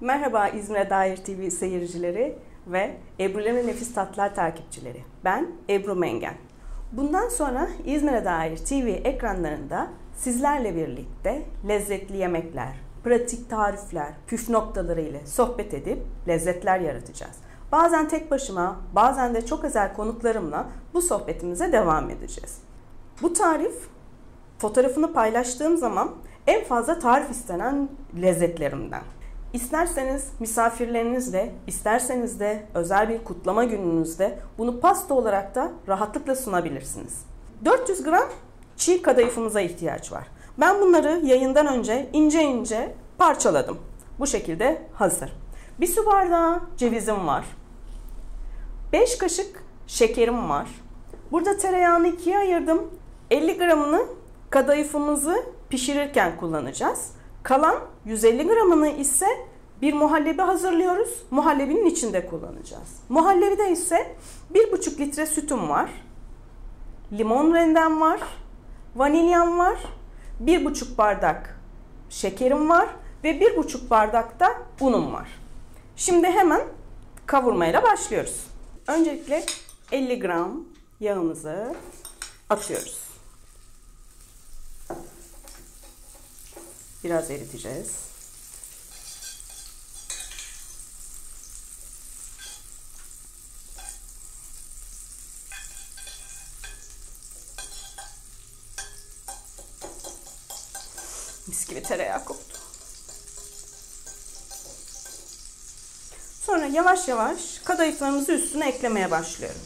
Merhaba İzmir'e dair TV seyircileri ve Ebru'ların Nefis Tatlar takipçileri. Ben Ebru Mengen. Bundan sonra İzmir'e dair TV ekranlarında sizlerle birlikte lezzetli yemekler, pratik tarifler, püf noktaları ile sohbet edip lezzetler yaratacağız. Bazen tek başıma, bazen de çok özel konuklarımla bu sohbetimize devam edeceğiz. Bu tarif fotoğrafını paylaştığım zaman en fazla tarif istenen lezzetlerimden. İsterseniz misafirlerinizle, isterseniz de özel bir kutlama gününüzde bunu pasta olarak da rahatlıkla sunabilirsiniz. 400 gram çiğ kadayıfımıza ihtiyaç var. Ben bunları yayından önce ince ince parçaladım. Bu şekilde hazır. Bir su bardağı cevizim var. 5 kaşık şekerim var. Burada tereyağını ikiye ayırdım. 50 gramını kadayıfımızı pişirirken kullanacağız. Kalan 150 gramını ise bir muhallebi hazırlıyoruz. Muhallebinin içinde kullanacağız. Muhallebide ise 1,5 litre sütüm var. Limon rendem var. Vanilyam var. 1,5 bardak şekerim var ve 1,5 bardak da unum var. Şimdi hemen kavurmayla başlıyoruz. Öncelikle 50 gram yağımızı atıyoruz. Biraz eriteceğiz. Mis gibi tereyağı koktu. Sonra yavaş yavaş kadayıflarımızı üstüne eklemeye başlıyorum.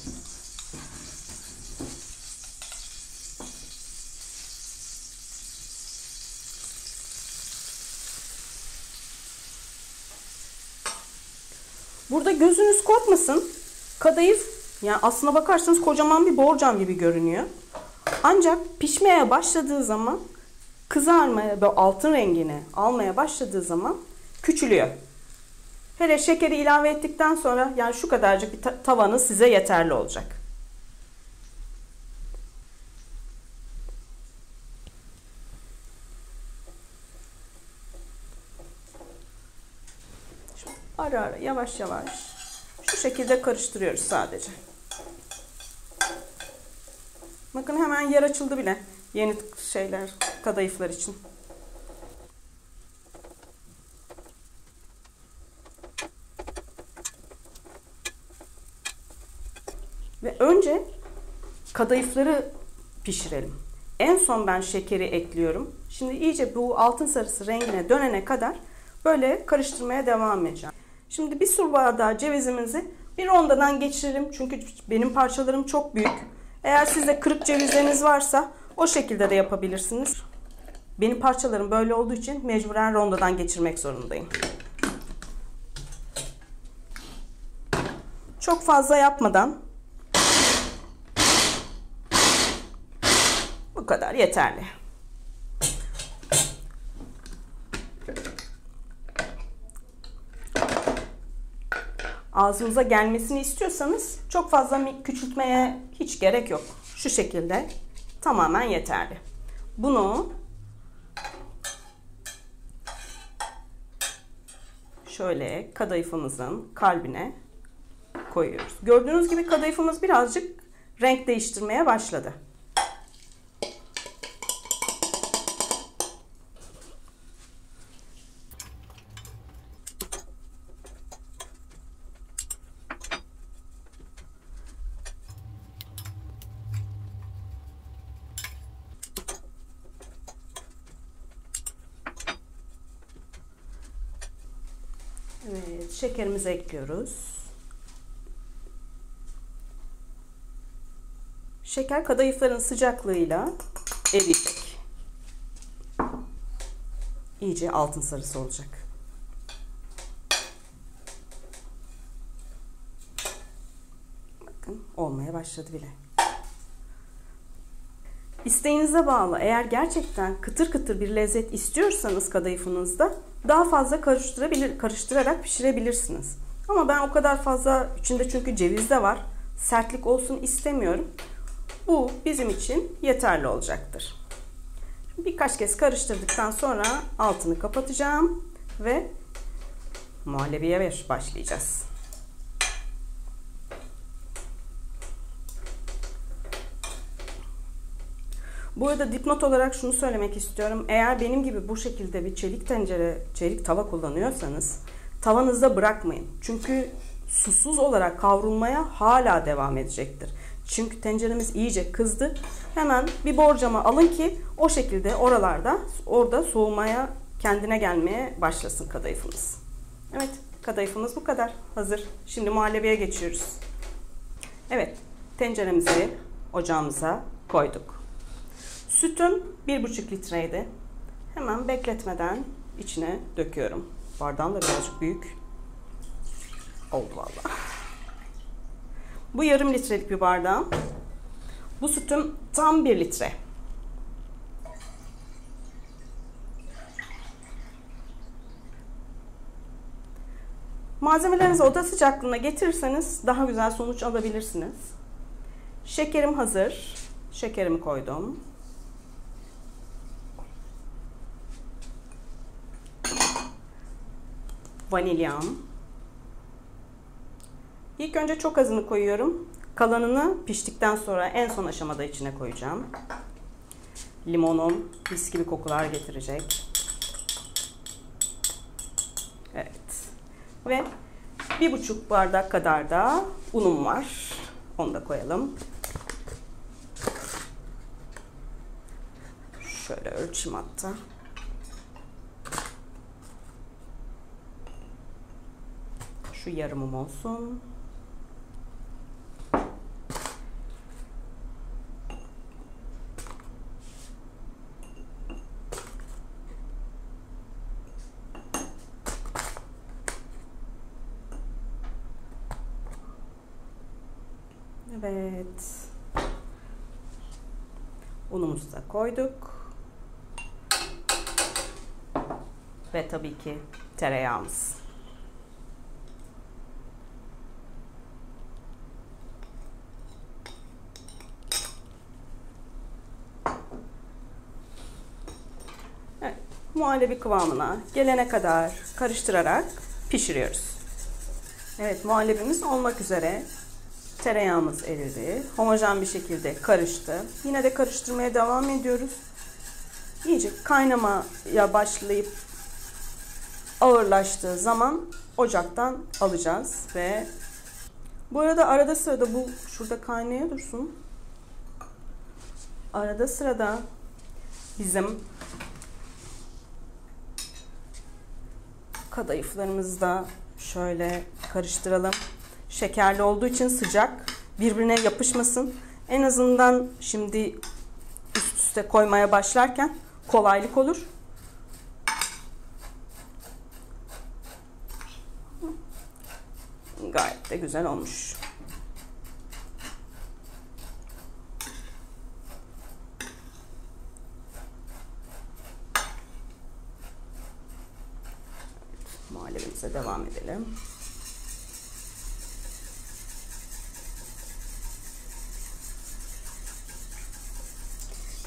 Burada korkmasın. Kadayıf yani aslına bakarsanız kocaman bir borcam gibi görünüyor. Ancak pişmeye başladığı zaman kızarmaya ve altın rengini almaya başladığı zaman küçülüyor. Hele şekeri ilave ettikten sonra yani şu kadarcık bir tavanız size yeterli olacak. Şimdi ara ara yavaş yavaş şekilde karıştırıyoruz sadece. Bakın hemen yer açıldı bile yeni şeyler kadayıflar için. Ve önce kadayıfları pişirelim. En son ben şekeri ekliyorum. Şimdi iyice bu altın sarısı rengine dönene kadar böyle karıştırmaya devam edeceğim. Şimdi bir su bardağı cevizimizi bir rondadan geçirelim. Çünkü benim parçalarım çok büyük. Eğer sizde kırık cevizleriniz varsa o şekilde de yapabilirsiniz. Benim parçalarım böyle olduğu için mecburen rondadan geçirmek zorundayım. Çok fazla yapmadan bu kadar yeterli. Ağzınıza gelmesini istiyorsanız çok fazla küçültmeye hiç gerek yok. Şu şekilde tamamen yeterli. Bunu şöyle kadayıfımızın kalbine koyuyoruz. Gördüğünüz gibi kadayıfımız birazcık renk değiştirmeye başladı. Evet, şekerimizi ekliyoruz. Şeker kadayıfların sıcaklığıyla eriyecek. İyice altın sarısı olacak. Bakın olmaya başladı bile. İsteğinize bağlı. Eğer gerçekten kıtır kıtır bir lezzet istiyorsanız kadayıfınızda daha fazla karıştırabilir, karıştırarak pişirebilirsiniz. Ama ben o kadar fazla içinde çünkü ceviz de var. Sertlik olsun istemiyorum. Bu bizim için yeterli olacaktır. Birkaç kez karıştırdıktan sonra altını kapatacağım ve muhallebiye başlayacağız. Bu arada dipnot olarak şunu söylemek istiyorum. Eğer benim gibi bu şekilde bir çelik tencere, çelik tava kullanıyorsanız tavanızda bırakmayın. Çünkü susuz olarak kavrulmaya hala devam edecektir. Çünkü tenceremiz iyice kızdı. Hemen bir borcama alın ki o şekilde oralarda orada soğumaya kendine gelmeye başlasın kadayıfımız. Evet kadayıfımız bu kadar. Hazır. Şimdi muhallebiye geçiyoruz. Evet tenceremizi ocağımıza koyduk. Sütüm 1,5 litreydi. Hemen bekletmeden içine döküyorum. Bardağım da birazcık büyük. Oldu valla. Bu yarım litrelik bir bardağım. Bu sütüm tam 1 litre. Malzemelerinizi oda sıcaklığına getirirseniz daha güzel sonuç alabilirsiniz. Şekerim hazır. Şekerimi koydum. Vanilyam. İlk önce çok azını koyuyorum. Kalanını piştikten sonra en son aşamada içine koyacağım. Limonum mis gibi kokular getirecek. Evet. Ve bir buçuk bardak kadar da unum var. Onu da koyalım. Şöyle ölçüm hatta. Şu yarımım olsun. Evet. Unumuzu da koyduk. Ve tabii ki tereyağımız. Evet, muhallebi kıvamına gelene kadar karıştırarak pişiriyoruz. Evet, muhallebimiz olmak üzere. Tereyağımız eridi. Homojen bir şekilde karıştı. Yine de karıştırmaya devam ediyoruz. İyice kaynamaya başlayıp ağırlaştığı zaman ocaktan alacağız ve bu arada arada sırada bu şurada kaynaya dursun. Arada sırada bizim kadayıflarımızı da şöyle karıştıralım. Şekerli olduğu için sıcak. Birbirine yapışmasın. En azından şimdi üst üste koymaya başlarken kolaylık olur. Gayet de güzel olmuş. Muhallebimize devam edelim.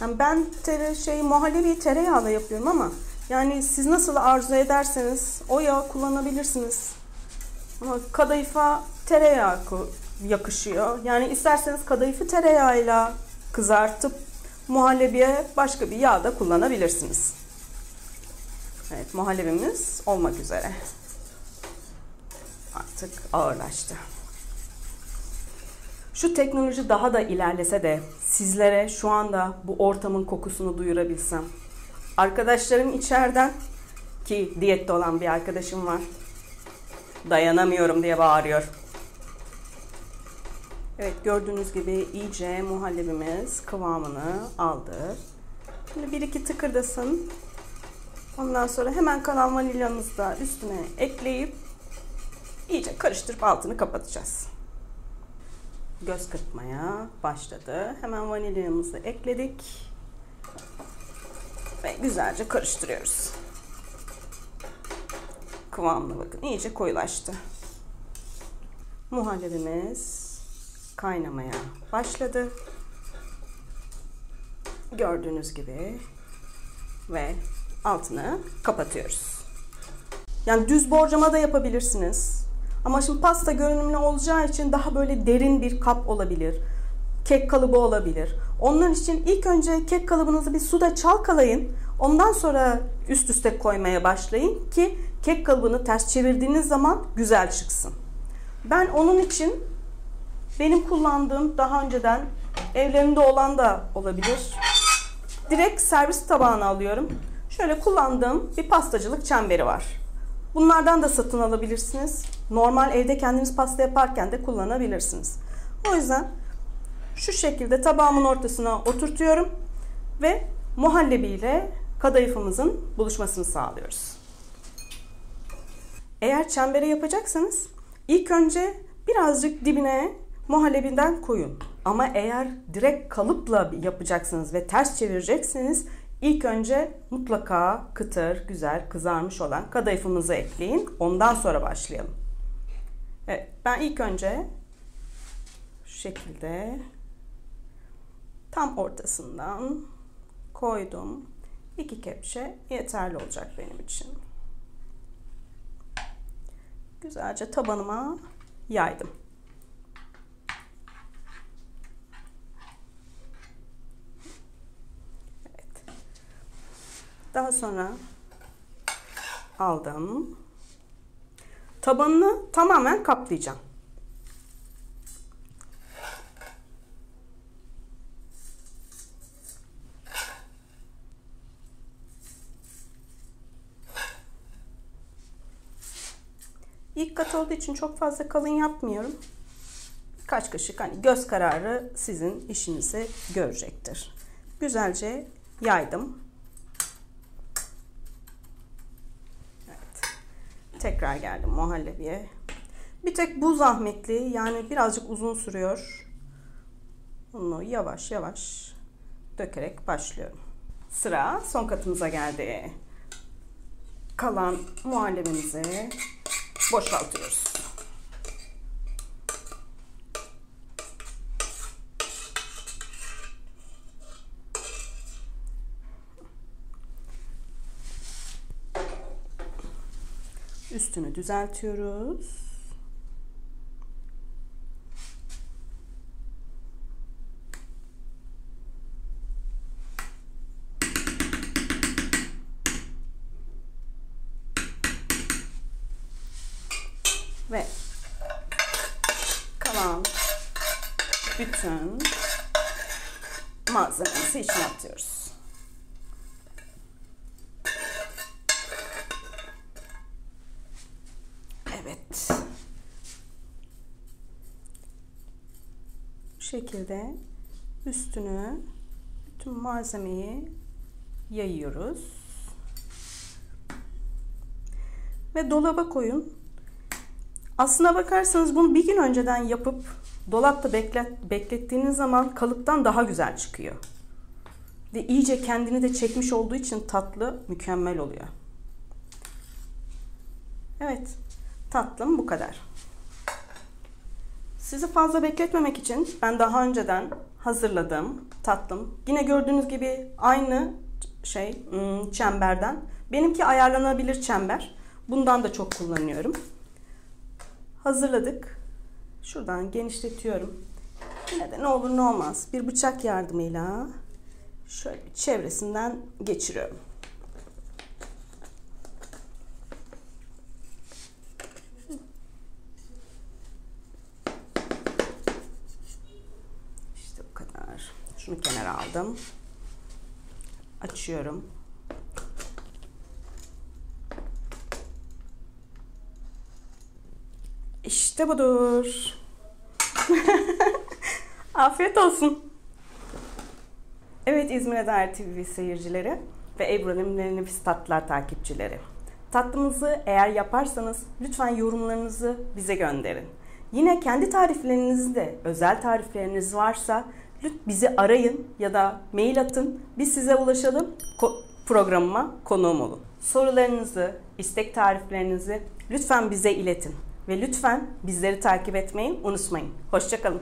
Yani ben tere, şey muhallebi tereyağla yapıyorum ama yani siz nasıl arzu ederseniz o yağı kullanabilirsiniz. Ama kadayıfa tereyağı yakışıyor. Yani isterseniz kadayıfı tereyağıyla kızartıp muhallebiye başka bir yağ da kullanabilirsiniz. Evet muhallebimiz olmak üzere. Artık ağırlaştı. Şu teknoloji daha da ilerlese de sizlere şu anda bu ortamın kokusunu duyurabilsem. Arkadaşlarım içeriden ki diyette olan bir arkadaşım var. Dayanamıyorum diye bağırıyor. Evet gördüğünüz gibi iyice muhallebimiz kıvamını aldı. Şimdi bir iki tıkırdasın. Ondan sonra hemen kalan vanilyamızı da üstüne ekleyip iyice karıştırıp altını kapatacağız göz kırpmaya başladı. Hemen vanilyamızı ekledik. Ve güzelce karıştırıyoruz. Kıvamına bakın. iyice koyulaştı. Muhallebimiz kaynamaya başladı. Gördüğünüz gibi ve altını kapatıyoruz. Yani düz borcama da yapabilirsiniz. Ama şimdi pasta görünümlü olacağı için daha böyle derin bir kap olabilir. Kek kalıbı olabilir. Onlar için ilk önce kek kalıbınızı bir suda çalkalayın. Ondan sonra üst üste koymaya başlayın ki kek kalıbını ters çevirdiğiniz zaman güzel çıksın. Ben onun için benim kullandığım daha önceden evlerinde olan da olabilir. Direkt servis tabağına alıyorum. Şöyle kullandığım bir pastacılık çemberi var. Bunlardan da satın alabilirsiniz. Normal evde kendiniz pasta yaparken de kullanabilirsiniz. O yüzden şu şekilde tabağımın ortasına oturtuyorum ve muhallebi ile kadayıfımızın buluşmasını sağlıyoruz. Eğer çembere yapacaksanız ilk önce birazcık dibine muhallebinden koyun. Ama eğer direkt kalıpla yapacaksınız ve ters çevireceksiniz ilk önce mutlaka kıtır, güzel, kızarmış olan kadayıfımızı ekleyin. Ondan sonra başlayalım. Evet, ben ilk önce şu şekilde tam ortasından koydum. İki kepçe yeterli olacak benim için. Güzelce tabanıma yaydım. Evet. Daha sonra aldım. Tabanını tamamen kaplayacağım. İlk kat olduğu için çok fazla kalın yapmıyorum. Kaç kaşık hani göz kararı sizin işinizi görecektir. Güzelce yaydım. Evet. Tekrar geldim muhallebiye. Bir tek bu zahmetli yani birazcık uzun sürüyor. Bunu yavaş yavaş dökerek başlıyorum. Sıra son katımıza geldi. Kalan muhallebimizi boşaltıyoruz. Üstünü düzeltiyoruz. ve kalan bütün malzememizi içine atıyoruz. Evet. Bu şekilde üstünü bütün malzemeyi yayıyoruz. Ve dolaba koyun. Aslına bakarsanız bunu bir gün önceden yapıp dolapta beklet, beklettiğiniz zaman kalıptan daha güzel çıkıyor. Ve iyice kendini de çekmiş olduğu için tatlı mükemmel oluyor. Evet, tatlım bu kadar. Sizi fazla bekletmemek için ben daha önceden hazırladım tatlım. Yine gördüğünüz gibi aynı şey hmm, çemberden. Benimki ayarlanabilir çember. Bundan da çok kullanıyorum hazırladık. Şuradan genişletiyorum. Yine de ne olur ne olmaz. Bir bıçak yardımıyla şöyle çevresinden geçiriyorum. İşte bu kadar. Kenara aldım. Açıyorum. İşte budur. Afiyet olsun. Evet İzmir'e dair TV seyircileri ve Ebru'nun nefis tatlılar takipçileri. Tatlımızı eğer yaparsanız lütfen yorumlarınızı bize gönderin. Yine kendi tarifleriniz de özel tarifleriniz varsa bizi arayın ya da mail atın. Biz size ulaşalım. Ko- programıma konuğum olun. Sorularınızı, istek tariflerinizi lütfen bize iletin ve lütfen bizleri takip etmeyi unutmayın. Hoşçakalın.